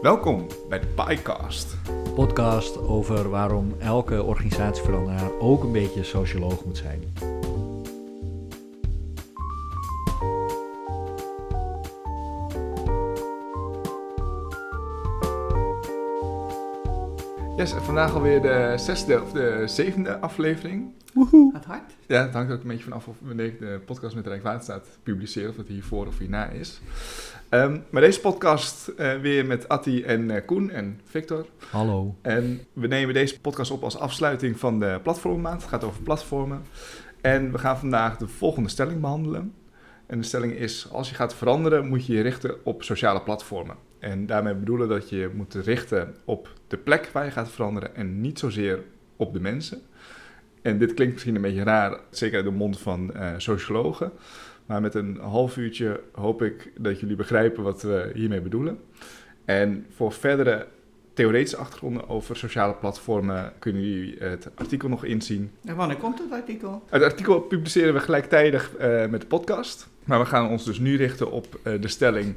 Welkom bij de PyCast. podcast over waarom elke organisatieveranderaar ook een beetje socioloog moet zijn. Yes, en vandaag alweer de zesde of de zevende aflevering. Gaat hard. Ja, het hangt ook een beetje vanaf of wanneer ik de podcast met Rijkswaterstaat publiceer, of het hiervoor of hierna is. Ehm, maar deze podcast eh, weer met Atti en eh, Koen en Victor. Hallo. En we nemen deze podcast op als afsluiting van de platformmaand. Het gaat over platformen. En we gaan vandaag de volgende stelling behandelen. En de stelling is, als je gaat veranderen, moet je je richten op sociale platformen. En daarmee bedoelen dat je je moet richten op de plek waar je gaat veranderen en niet zozeer op de mensen. En dit klinkt misschien een beetje raar, zeker uit de mond van eh, sociologen. Maar met een half uurtje hoop ik dat jullie begrijpen wat we hiermee bedoelen. En voor verdere theoretische achtergronden over sociale platformen kunnen jullie het artikel nog inzien. En wanneer komt het artikel? Het artikel publiceren we gelijktijdig eh, met de podcast. Maar we gaan ons dus nu richten op eh, de stelling: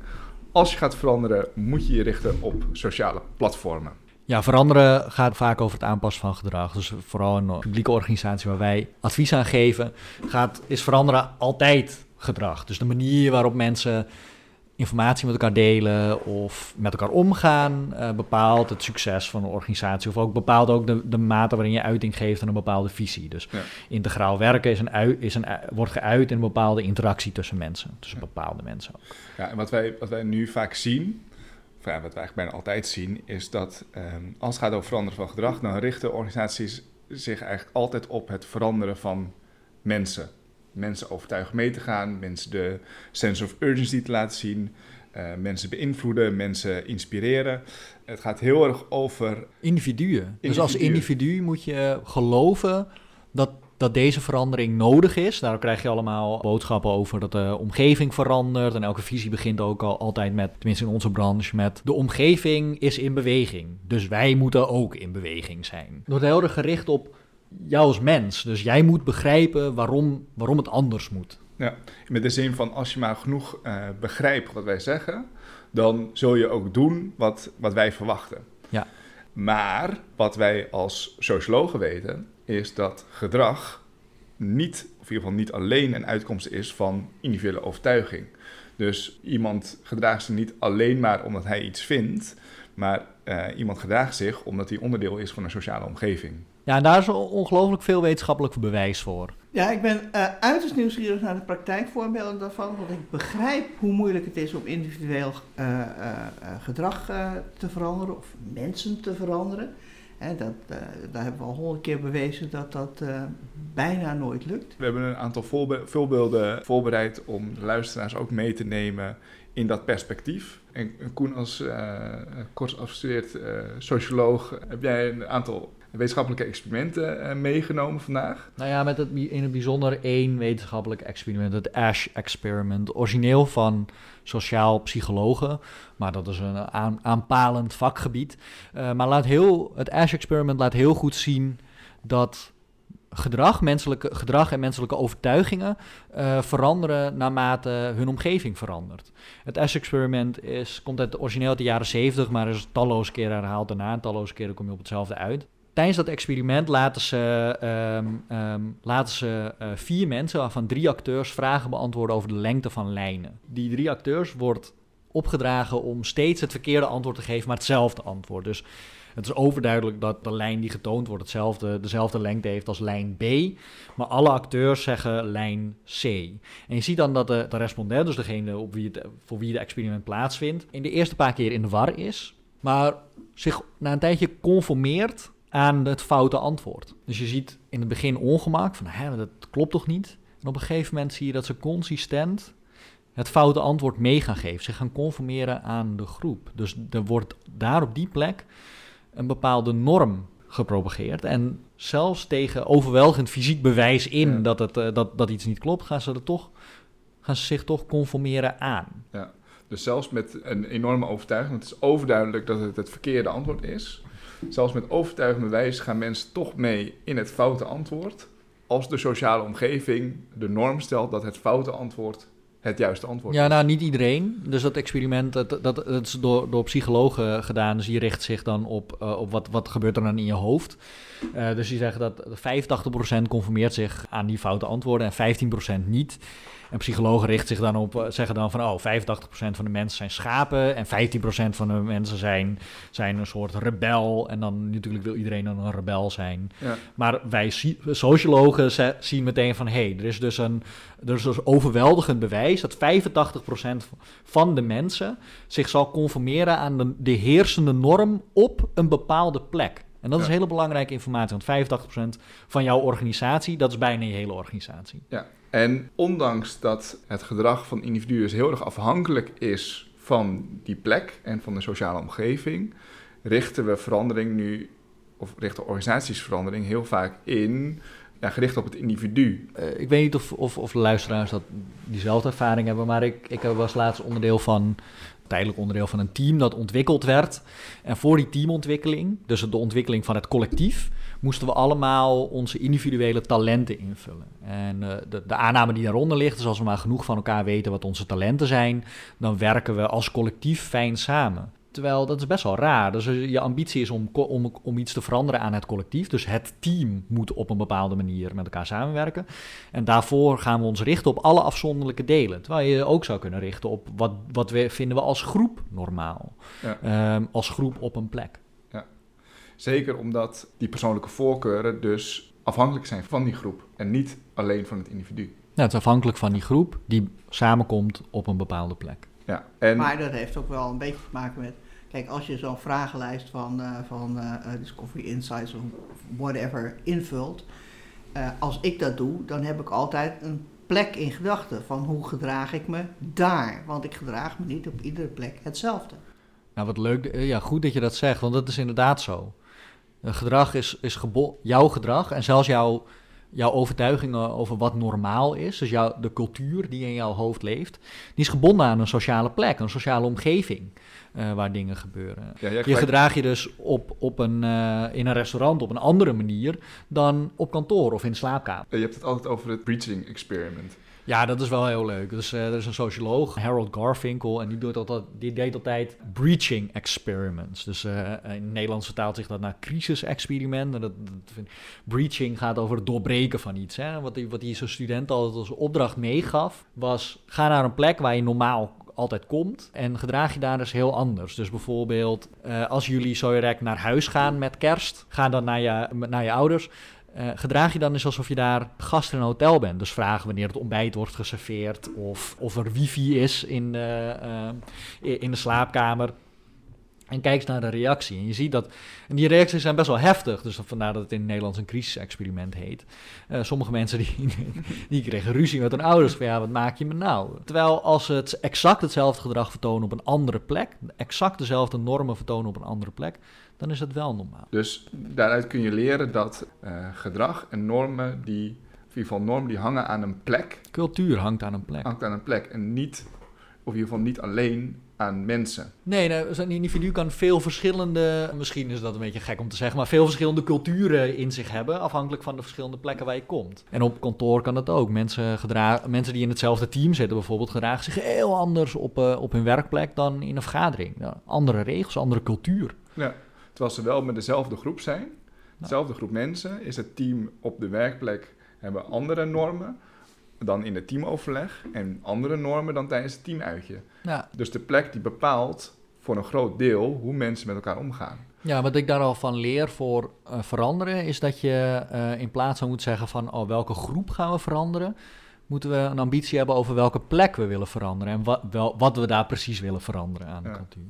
als je gaat veranderen, moet je je richten op sociale platformen. Ja, veranderen gaat vaak over het aanpassen van gedrag. Dus vooral een publieke organisatie waar wij advies aan geven, gaat, is veranderen altijd gedrag. Dus de manier waarop mensen informatie met elkaar delen of met elkaar omgaan, eh, bepaalt het succes van een organisatie. Of ook bepaalt ook de, de mate waarin je uiting geeft aan een bepaalde visie. Dus Ja. integraal werken is een ui, is een, wordt geuit in een bepaalde interactie tussen mensen. Tussen bepaalde mensen ook. Ja, en wat wij, wat wij nu vaak zien, of ja, wat wij eigenlijk bijna altijd zien, is dat ehm, als het gaat over veranderen van gedrag, dan richten organisaties zich eigenlijk altijd op het veranderen van mensen. Mensen overtuigen mee te gaan, mensen de sense of urgency te laten zien, eh, mensen beïnvloeden, mensen inspireren. Het gaat heel erg over Individuen. Dus als individu moet je geloven dat, dat deze verandering nodig is. Daar krijg je allemaal boodschappen over dat de omgeving verandert. En elke visie begint ook al altijd met, tenminste in onze branche, met de omgeving is in beweging. Dus wij moeten ook in beweging zijn. Het wordt heel erg gericht op jou als mens. Dus jij moet begrijpen waarom, waarom het anders moet. Ja, met de zin van als je maar genoeg eh, begrijpt wat wij zeggen, dan zul je ook doen wat, wat wij verwachten. Ja. Maar wat wij als sociologen weten, is dat gedrag niet, of in ieder geval niet alleen een uitkomst is van individuele overtuiging. Dus iemand gedraagt zich niet alleen maar omdat hij iets vindt, maar eh, iemand gedraagt zich omdat hij onderdeel is van een sociale omgeving. Ja, en daar is ongelooflijk veel wetenschappelijk bewijs voor. Ja, ik ben eh, uiterst nieuwsgierig naar de praktijkvoorbeelden daarvan. Want ik begrijp hoe moeilijk het is om individueel eh, eh, gedrag eh, te veranderen of mensen te veranderen. Hè, dat, eh, daar hebben we al honderd keer bewezen dat dat eh, bijna nooit lukt. We hebben een aantal voorbe- voorbeelden voorbereid om de luisteraars ook mee te nemen in dat perspectief. En Koen, als eh kort afgestudeerd eh, socioloog, heb jij een aantal wetenschappelijke experimenten eh, meegenomen vandaag? Nou ja, met het, in het bijzonder één wetenschappelijk experiment, het ASH-experiment. Origineel van sociaal psychologen, maar dat is een aan, aanpalend vakgebied. Eh, maar laat heel, het ASH-experiment laat heel goed zien dat gedrag, menselijke, gedrag en menselijke overtuigingen eh, veranderen naarmate hun omgeving verandert. Het ASH-experiment komt uit origineel uit de jaren 70, maar is talloze keren herhaald daarna. En talloze keren kom je op hetzelfde uit. Tijdens dat experiment laten ze, ehm, ehm, laten ze eh, vier mensen, waarvan drie acteurs, vragen beantwoorden over de lengte van lijnen. Die drie acteurs wordt opgedragen om steeds het verkeerde antwoord te geven, maar hetzelfde antwoord. Dus het is overduidelijk dat de lijn die getoond wordt hetzelfde, dezelfde lengte heeft als lijn B. Maar alle acteurs zeggen lijn C. En je ziet dan dat de, de respondent, dus degene op wie het, voor wie het experiment plaatsvindt, in de eerste paar keer in de war is. Maar zich na een tijdje conformeert aan het foute antwoord. Dus je ziet in het begin ongemak van, hè, dat klopt toch niet? En op een gegeven moment zie je dat ze consistent het foute antwoord mee gaan geven. Ze gaan conformeren aan de groep. Dus er wordt daar op die plek een bepaalde norm gepropageerd. En zelfs tegen overweldigend fysiek bewijs in Ja. dat, het, eh, dat, dat iets niet klopt, gaan ze, er toch, gaan ze zich toch conformeren aan. Dus zelfs met een enorme overtuiging, het is overduidelijk dat het het verkeerde antwoord is. Zelfs met overtuigende wijze gaan mensen toch mee in het foute antwoord. Als de sociale omgeving de norm stelt dat het foute antwoord het juiste antwoord Ja, is. nou niet iedereen. Dus dat experiment, dat, dat, dat is door, door psychologen gedaan. Dus die richt zich dan op, eh, op wat, wat gebeurt er dan in je hoofd. Eh, dus die zeggen dat 85% conformeert zich aan die foute antwoorden en 15% niet. En psychologen richten zich dan op, eh, zeggen dan van, oh, 85% van de mensen zijn schapen en 15% van de mensen zijn, zijn een soort rebel. En dan natuurlijk wil iedereen dan een rebel zijn. Ja. Maar wij sociologen zien meteen van, hé, hey, er is dus een er is dus overweldigend bewijs dat 85% van de mensen zich zal conformeren aan de, de heersende norm op een bepaalde plek. En dat is hele belangrijke informatie, want 85% van jouw organisatie, dat is bijna je hele organisatie. Ja, en ondanks dat het gedrag van individuen heel erg afhankelijk is van die plek en van de sociale omgeving, richten we verandering nu, of richten organisaties verandering heel vaak in, ja, gericht op het individu. Eh, ik weet niet of, of, of de luisteraars dat diezelfde ervaring hebben, maar ik, ik was laatst onderdeel van, tijdelijk onderdeel van een team dat ontwikkeld werd. En voor die teamontwikkeling, dus de ontwikkeling van het collectief, moesten we allemaal onze individuele talenten invullen. En eh, de, de aanname die daaronder ligt, is als we maar genoeg van elkaar weten wat onze talenten zijn, dan werken we als collectief fijn samen. Terwijl dat is best wel raar. Dus je ambitie is om, om, om iets te veranderen aan het collectief. Dus het team moet op een bepaalde manier met elkaar samenwerken. En daarvoor gaan we ons richten op alle afzonderlijke delen. Terwijl je je ook zou kunnen richten op wat, wat we, vinden we als groep normaal. Ja. Ehm, als groep op een plek. Zeker omdat die persoonlijke voorkeuren dus afhankelijk zijn van die groep en niet alleen van het individu. Nou, het is afhankelijk van die groep die samenkomt op een bepaalde plek. Ja, en Maar dat heeft ook wel een beetje te maken met. Kijk, als je zo'n vragenlijst van, eh, van eh, eh, Discovery Insights of whatever invult. als ik dat doe, dan heb ik altijd een plek in gedachten van hoe gedraag ik me daar. Want ik gedraag me niet op iedere plek hetzelfde. Nou, wat leuk. Ja, goed dat je dat zegt, want dat is inderdaad zo. Eh, gedrag is, is jouw gedrag en zelfs jouw, jouw overtuigingen over wat normaal is, dus jouw, de cultuur die in jouw hoofd leeft, die is gebonden aan een sociale plek, een sociale omgeving eh, waar dingen gebeuren. ja, Je gelijk- gedraag je dus op, op een, eh, in een restaurant op een andere manier dan op kantoor of in slaapkamer. je hebt het altijd over het breaching experiment. Ja, dat is wel heel leuk. Dus eh, er is een socioloog, Harold Garfinkel, en die, doet altijd, die deed altijd breaching experiments. Dus eh, in het Nederlands vertaalt zich dat naar crisis-experiment. En dat, breaching gaat over het doorbreken van iets. Hè. Wat hij wat zijn student altijd als opdracht meegaf, was ga naar een plek waar je normaal altijd komt en gedraag je daar dus heel anders. Dus bijvoorbeeld, eh, als jullie zo direct naar huis gaan met kerst, ga dan naar je, naar je ouders. Eh, gedraag je dan eens alsof je daar gast in een hotel bent. Dus vragen wanneer het ontbijt wordt geserveerd of of er wifi is in, eh, in de slaapkamer. En kijk eens naar de reactie. En je ziet dat. En die reacties zijn best wel heftig. Dus vandaar dat het in het Nederlands een crisis-experiment heet. Sommige mensen die, die kregen ruzie met hun ouders. Van ja, wat maak je me nou? Terwijl als ze het exact hetzelfde gedrag vertonen op een andere plek. Exact dezelfde normen vertonen op een andere plek. Dan is het wel normaal. Dus daaruit kun je leren dat eh, gedrag en normen die, of in ieder geval normen die hangen aan een plek, Cultuur hangt aan een plek. hangt aan een plek en niet, of in ieder geval niet alleen aan mensen. Nee, nee, zo'n individu kan veel verschillende, misschien is dat een beetje gek om te zeggen, maar veel verschillende culturen in zich hebben, afhankelijk van de verschillende plekken waar je komt. En op kantoor kan dat ook. Mensen, mensen die in hetzelfde team zitten bijvoorbeeld, gedragen zich heel anders op, eh, op hun werkplek dan in een vergadering. Andere regels, andere cultuur. Ja. Terwijl ze wel met dezelfde groep zijn, dezelfde groep mensen, is het team op de werkplek hebben andere normen dan in het teamoverleg en andere normen dan tijdens het teamuitje. Ja, Dus de plek die bepaalt voor een groot deel hoe mensen met elkaar omgaan. Ja, wat ik daar al van leer voor eh, veranderen, is dat je eh, in plaats van moet zeggen van oh, welke groep gaan we veranderen, moeten we een ambitie hebben over welke plek we willen veranderen en wat, wel, wat we daar precies willen veranderen aan de Ja. cultuur.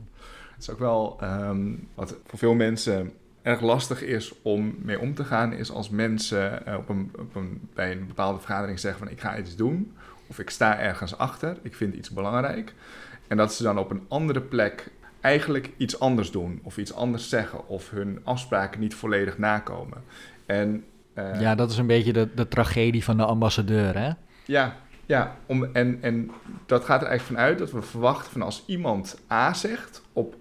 Het is ook wel ehm, wat voor veel mensen erg lastig is om mee om te gaan, is als mensen eh, op een, op een, bij een bepaalde vergadering zeggen van ik ga iets doen, of ik sta ergens achter, ik vind iets belangrijk, en dat ze dan op een andere plek eigenlijk iets anders doen, of iets anders zeggen, of hun afspraken niet volledig nakomen. En, eh, Ja, dat is een beetje de, de tragedie van de ambassadeur, hè? Ja, ja om, en, en dat gaat er eigenlijk vanuit dat we verwachten van als iemand A zegt op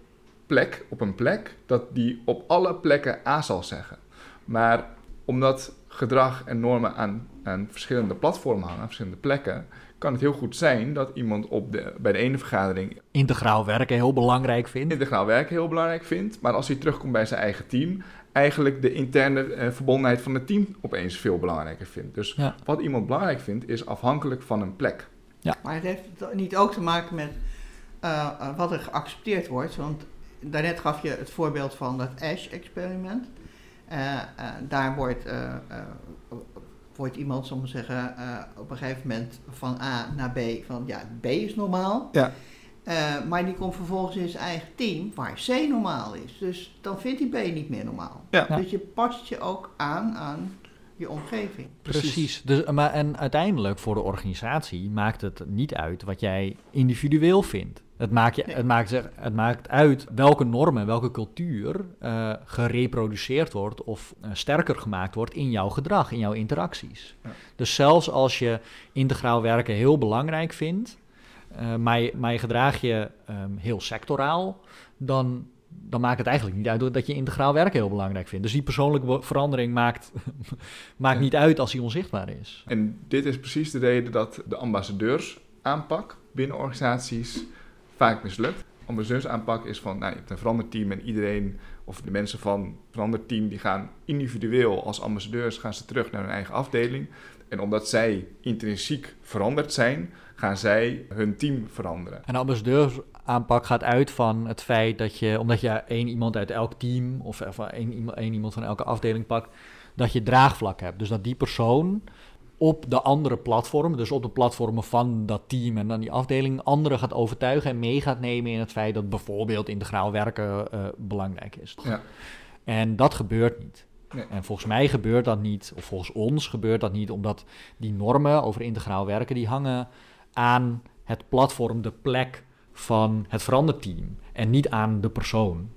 plek, op een plek, dat die op alle plekken A zal zeggen. Maar omdat gedrag en normen aan, aan verschillende platformen hangen, aan verschillende plekken, kan het heel goed zijn dat iemand op de, bij de ene vergadering Integraal werken heel belangrijk vindt. integraal werken heel belangrijk vindt, maar als hij terugkomt bij zijn eigen team, eigenlijk de interne eh, verbondenheid van het team opeens veel belangrijker vindt. Dus Ja. wat iemand belangrijk vindt, is afhankelijk van een plek. Maar het heeft niet ook te maken met eh, eh, wat er geaccepteerd wordt. Want daarnet gaf je het voorbeeld van dat Ash-experiment. Eh, eh, daar wordt, eh, wordt iemand, maar zeggen, op een gegeven moment van A naar B. Van ja, B is normaal. Ja. Maar die komt vervolgens in zijn eigen team waar C normaal is. Dus dan vindt hij B niet meer normaal. Ja. Dus je past je ook aan aan je omgeving. Precies. Dus, maar, en uiteindelijk voor de organisatie maakt het niet uit wat jij individueel vindt. Het maakt, je, Nee. het maakt, het maakt uit welke normen, welke cultuur eh, gereproduceerd wordt of eh, sterker gemaakt wordt in jouw gedrag, in jouw interacties. Ja. Dus zelfs als je integraal werken heel belangrijk vindt, eh, maar, je, maar je gedraag je ehm, heel sectoraal, dan, dan maakt het eigenlijk niet uit dat je integraal werken heel belangrijk vindt. Dus die persoonlijke verandering maakt, maakt niet uit als die onzichtbaar is. En dit is precies de reden dat de ambassadeursaanpak binnen organisaties vaak mislukt. Ambassadeursaanpak is van, nou, je hebt een veranderd team en iedereen, of de mensen van een veranderd team, die gaan individueel als ambassadeurs gaan ze terug naar hun eigen afdeling. En omdat zij intrinsiek veranderd zijn, gaan zij hun team veranderen. En de ambassadeursaanpak gaat uit van het feit dat je, omdat je één iemand uit elk team of één, iemand- één iemand van elke afdeling pakt, dat je draagvlak hebt. Dus dat die persoon op de andere platformen, dus op de platformen van dat team en dan die afdeling, anderen gaat overtuigen en mee gaat nemen in het feit dat bijvoorbeeld integraal werken eh, belangrijk is. Ja. En dat gebeurt niet. Nee. En volgens mij gebeurt dat niet, of volgens ons gebeurt dat niet, omdat die normen over integraal werken, die hangen aan het platform, de plek van het veranderteam en niet aan de persoon.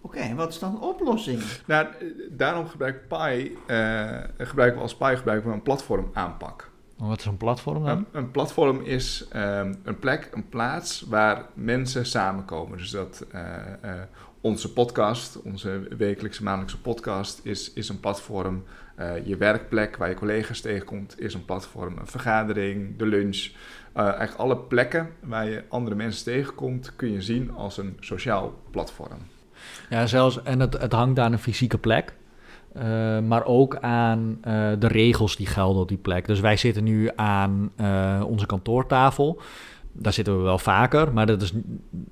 Oké, en wat is dan de oplossing? Nou, eh, daarom gebruikt Pi, eh, gebruiken we als Pi gebruiken we een platformaanpak. Wat is een platform dan? Een, een platform is ehm, een plek, een plaats waar mensen samenkomen. Dus dat eh, eh, onze podcast, onze wekelijkse, maandelijkse podcast, is, is een platform. Eh, je werkplek waar je collega's tegenkomt, is een platform. Een vergadering, de lunch. Eh, eigenlijk alle plekken waar je andere mensen tegenkomt, kun je zien als een sociaal platform. Ja, zelfs, en het, het hangt aan een fysieke plek. eh, maar ook aan eh, de regels die gelden op die plek. Dus wij zitten nu aan onze kantoortafel. Daar zitten we wel vaker, maar dat is,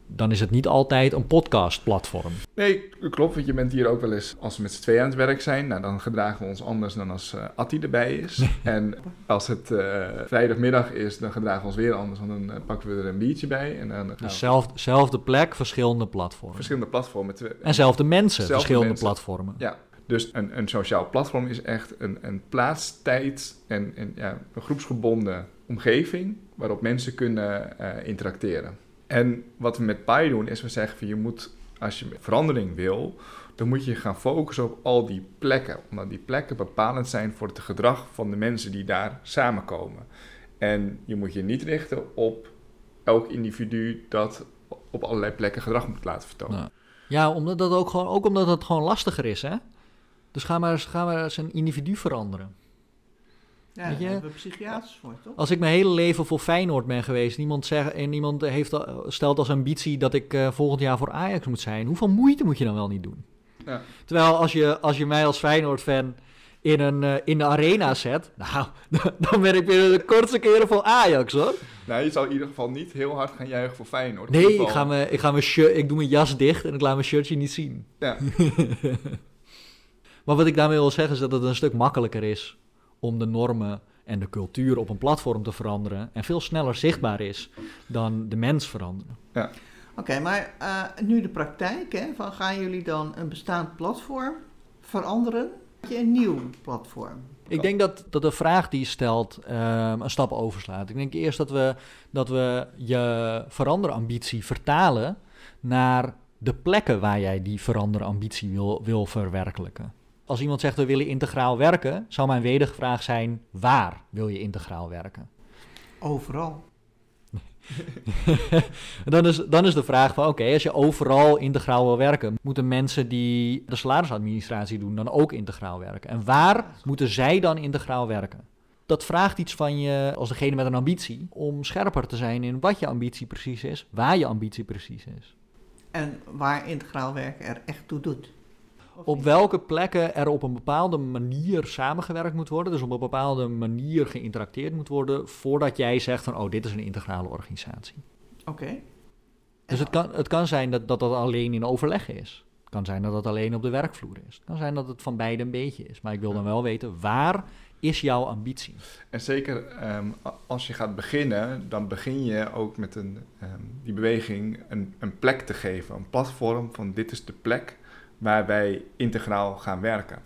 dan is het niet altijd een podcastplatform. Nee, klopt, want je bent hier ook wel eens, als we met z'n tweeën aan het werk zijn, nou, dan gedragen we ons anders dan als eh Atti erbij is. en als het eh, vrijdagmiddag is, dan gedragen we ons weer anders, want dan eh, pakken we er een biertje bij. En dan Dus zelf, zelfde plek, verschillende platformen. verschillende platformen. En zelfde mensen, Zelfde verschillende mensen. platformen. Ja, dus een, een sociaal platform is echt een, een plaats, tijd en, en ja, een groepsgebonden omgeving waarop mensen kunnen eh, interacteren. En wat we met Pi doen is we zeggen van je moet, als je verandering wil, dan moet je gaan focussen op al die plekken. Omdat die plekken bepalend zijn voor het gedrag van de mensen die daar samenkomen. En je moet je niet richten op elk individu dat op allerlei plekken gedrag moet laten vertonen. Ja. Ja, omdat dat ook, gewoon, ook omdat het gewoon lastiger is, hè? Dus ga maar, eens- ga maar eens een individu veranderen. Ja, Weet je? hebben we psychiaters voor, toch? Als ik mijn hele leven voor Feyenoord ben geweest... Niemand zegt, en iemand heeft, al- stelt als ambitie dat ik eh, volgend jaar voor Ajax moet zijn... hoeveel moeite moet je dan wel niet doen? Ja. Terwijl als je, als je mij als Feyenoord-fan in, een, eh, in de arena zet... nou, dan ben ik weer de kortste keren voor Ajax, hoor. Nou, je zal in ieder geval niet heel hard gaan juichen voor Feyenoord. Nee, ik, ga me, ik, ga shirt, ik doe mijn jas dicht en ik laat mijn shirtje niet zien. Ja. Maar wat ik daarmee wil zeggen is dat het een stuk makkelijker is om de normen en de cultuur op een platform te veranderen en veel sneller zichtbaar is dan de mens veranderen. Oké, maar eh, nu de praktijk, hè, van gaan jullie dan een bestaand platform veranderen? Je een nieuw platform. Ik denk dat, dat de vraag die je stelt ehm, een stap overslaat. Ik denk eerst dat we, dat we je veranderambitie vertalen naar de plekken waar jij die veranderambitie wil, wil verwerkelijken. Als iemand zegt we willen integraal werken, zou mijn wedervraag zijn: waar wil je integraal werken? Overal. dan, is, dan is de vraag van oké, als je overal integraal wil werken, moeten mensen die de salarisadministratie doen dan ook integraal werken? En waar moeten zij dan integraal werken? dat vraagt iets van je als degene met een ambitie om scherper te zijn in wat je ambitie precies is, waar je ambitie precies is. En waar integraal werken er echt toe doet. Op welke plekken er op een bepaalde manier samengewerkt moet worden, dus op een bepaalde manier geïnteracteerd moet worden, voordat jij zegt van, oh, dit is een integrale organisatie. Oké. Dus het kan, het kan zijn dat, dat dat alleen in overleg is. Het kan zijn dat dat alleen op de werkvloer is. Het kan zijn dat het van beide een beetje is. Maar ik wil dan wel weten, waar is jouw ambitie? En zeker ehm, als je gaat beginnen, dan begin je ook met een, ehm, die beweging een, een plek te geven. Een platform van dit is de plek waar wij integraal gaan werken.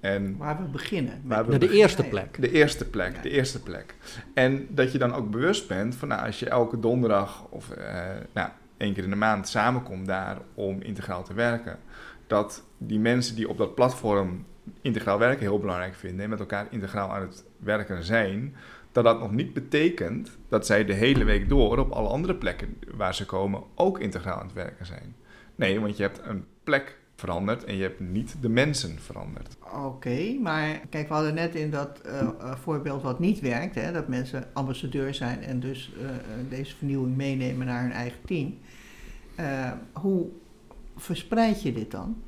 En Waar we beginnen. Waar we De, beginnen. eerste plek. de eerste plek, Ja. de eerste plek. En dat je dan ook bewust bent van nou, als je elke donderdag of eh, nou, één keer in de maand samenkomt daar om integraal te werken, dat die mensen die op dat platform integraal werken heel belangrijk vinden en met elkaar integraal aan het werken zijn, dat dat nog niet betekent dat zij de hele week door op alle andere plekken waar ze komen ook integraal aan het werken zijn. Nee, want je hebt een plek veranderd en je hebt niet de mensen veranderd. Oké, maar kijk, we hadden net in dat eh, eh, voorbeeld wat niet werkt, hè, dat mensen ambassadeur zijn en dus eh, deze vernieuwing meenemen naar hun eigen team. Hoe verspreid je dit dan?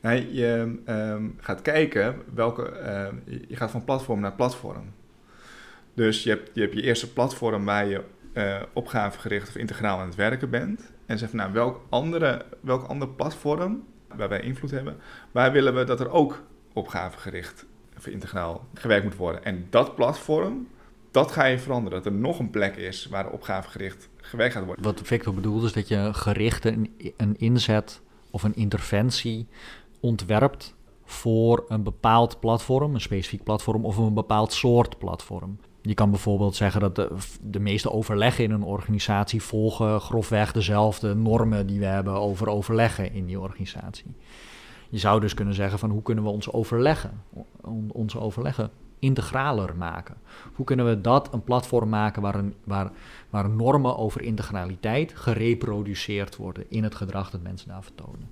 Nee, je ehm, gaat kijken welke. ehm, je- gaat van platform naar platform. Dus je hebt je, hebt je eerste platform waar je opgavegericht of integraal aan het werken bent. En zeg van nou, welk, andere, welk ander platform waar wij invloed hebben, waar willen we dat er ook opgavegericht of integraal gewerkt moet worden. En dat platform, dat ga je veranderen. Dat er nog een plek is waar opgavegericht gewerkt gaat worden. Wat Victor bedoelt is dat je gericht een, een inzet of een interventie ontwerpt voor een bepaald platform, een specifiek platform of een bepaald soort platform. Je kan bijvoorbeeld zeggen dat de, meeste overleggen in een organisatie volgen grofweg dezelfde normen die we hebben over overleggen in die organisatie. Je zou dus kunnen zeggen van hoe kunnen we ons overleggen, on- onze overleggen integraler maken? Hoe kunnen we dat een platform maken waar, een, waar, waar normen over integraliteit gereproduceerd worden in het gedrag dat mensen daar vertonen?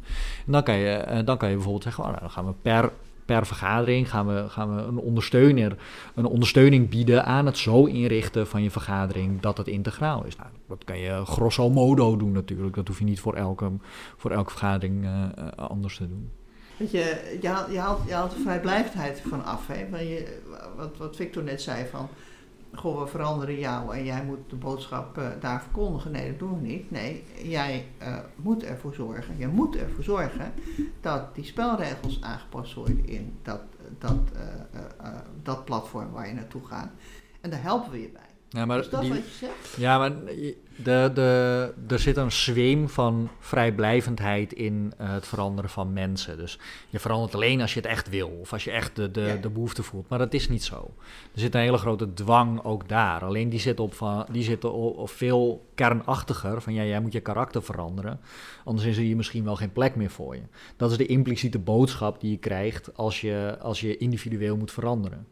En dan kan je, eh, dan kan je bijvoorbeeld zeggen, oh, nou, dan gaan we per, per vergadering gaan we, gaan we een, ondersteuner, een ondersteuning bieden aan het zo inrichten van je vergadering dat het integraal is. Nou, dat kan je grosso modo doen natuurlijk. Dat hoef je niet voor elke, voor elke vergadering eh, eh, anders te doen. Je, je haalt, je haalt, de vrijblijvendheid van af. Hè? Je, wat, wat Victor net zei van, goh, we veranderen jou en jij moet de boodschap eh, daar verkondigen. Nee, dat doen we niet. Nee, jij eh, moet ervoor zorgen, je moet ervoor zorgen dat die spelregels aangepast worden in dat, dat, eh, dat platform waar je naartoe gaat. En daar helpen we je bij. Ja, maar is dat die- wat je zegt? Ja, maar de, de, er zit een zweem van vrijblijvendheid in eh, het veranderen van mensen. Dus je verandert alleen als je het echt wil of als je echt de, de, Ja. de behoefte voelt. Maar dat is niet zo. Er zit een hele grote dwang ook daar. Alleen die zit op, van, die zit op, op veel kernachtiger. Van ja, jij moet je karakter veranderen. Anders is er hier misschien wel geen plek meer voor je. Dat is de impliciete boodschap die je krijgt als je, als je individueel moet veranderen.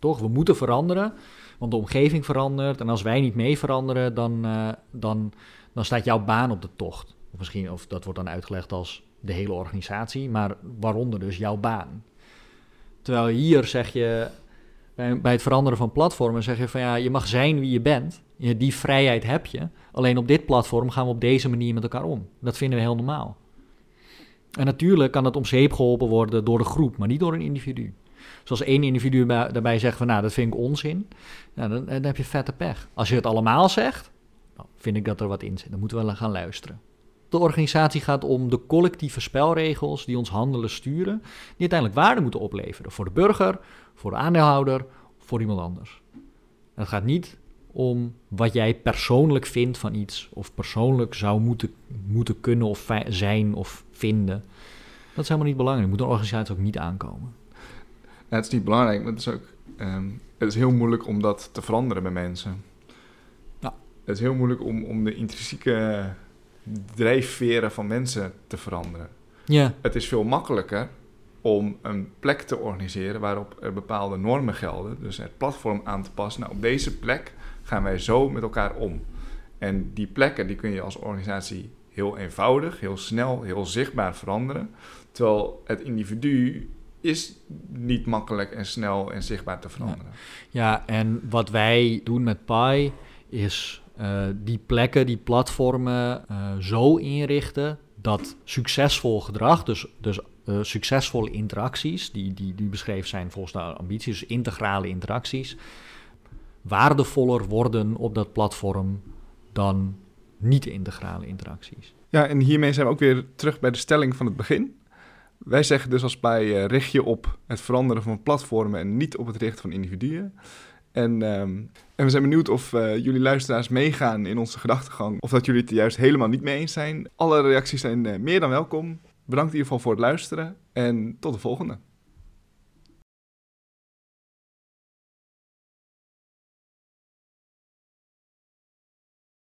Toch? We moeten veranderen. Want de omgeving verandert en als wij niet mee veranderen, dan, eh, dan, dan staat jouw baan op de tocht. Of misschien, of dat wordt dan uitgelegd als de hele organisatie, maar waaronder dus jouw baan. Terwijl hier zeg je, bij, het veranderen van platformen zeg je van ja, je mag zijn wie je bent. Die vrijheid heb je. Alleen op dit platform gaan we op deze manier met elkaar om. Dat vinden we heel normaal. En natuurlijk kan het om zeep geholpen worden door de groep, maar niet door een individu. Zoals één individu bij- daarbij zegt van nou, dat vind ik onzin. Ja, dan, dan heb je vette pech. Als je het allemaal zegt, vind ik dat er wat in zit. Dan moeten we gaan luisteren. De organisatie gaat om de collectieve spelregels die ons handelen sturen, die uiteindelijk waarde moeten opleveren voor de burger, voor de aandeelhouder, voor iemand anders. Het gaat niet om wat jij persoonlijk vindt van iets, of persoonlijk zou moeten, moeten kunnen of zijn of vinden. Dat is helemaal niet belangrijk. Moet een organisatie ook niet aankomen. Ja, het is niet belangrijk, maar het is ook ehm, het is heel moeilijk om dat te veranderen bij mensen. Ja. Het is heel moeilijk om, om de intrinsieke drijfveren van mensen te veranderen. Ja, Het is veel makkelijker om een plek te organiseren waarop er bepaalde normen gelden. Dus het platform aan te passen. Nou, op deze plek gaan wij zo met elkaar om. En die plekken die kun je als organisatie heel eenvoudig, heel snel, heel zichtbaar veranderen. Terwijl het individu is niet makkelijk en snel en zichtbaar te veranderen. Ja, en wat wij doen met Pi is uh, die plekken, die platformen uh, zo inrichten dat succesvol gedrag, dus, dus uh, succesvolle interacties, die, die, die beschreven zijn volgens de ambities, dus integrale interacties, waardevoller worden op dat platform dan niet-integrale interacties. Ja, en hiermee zijn we ook weer terug bij de stelling van het begin. Wij zeggen dus als bij uh, richt je op het veranderen van platformen en niet op het richten van individuen. En, um, en we zijn benieuwd of uh, jullie luisteraars meegaan in onze gedachtegang. Of dat jullie het juist helemaal niet mee eens zijn. Alle reacties zijn uh, meer dan welkom. Bedankt in ieder geval voor het luisteren. En tot de volgende.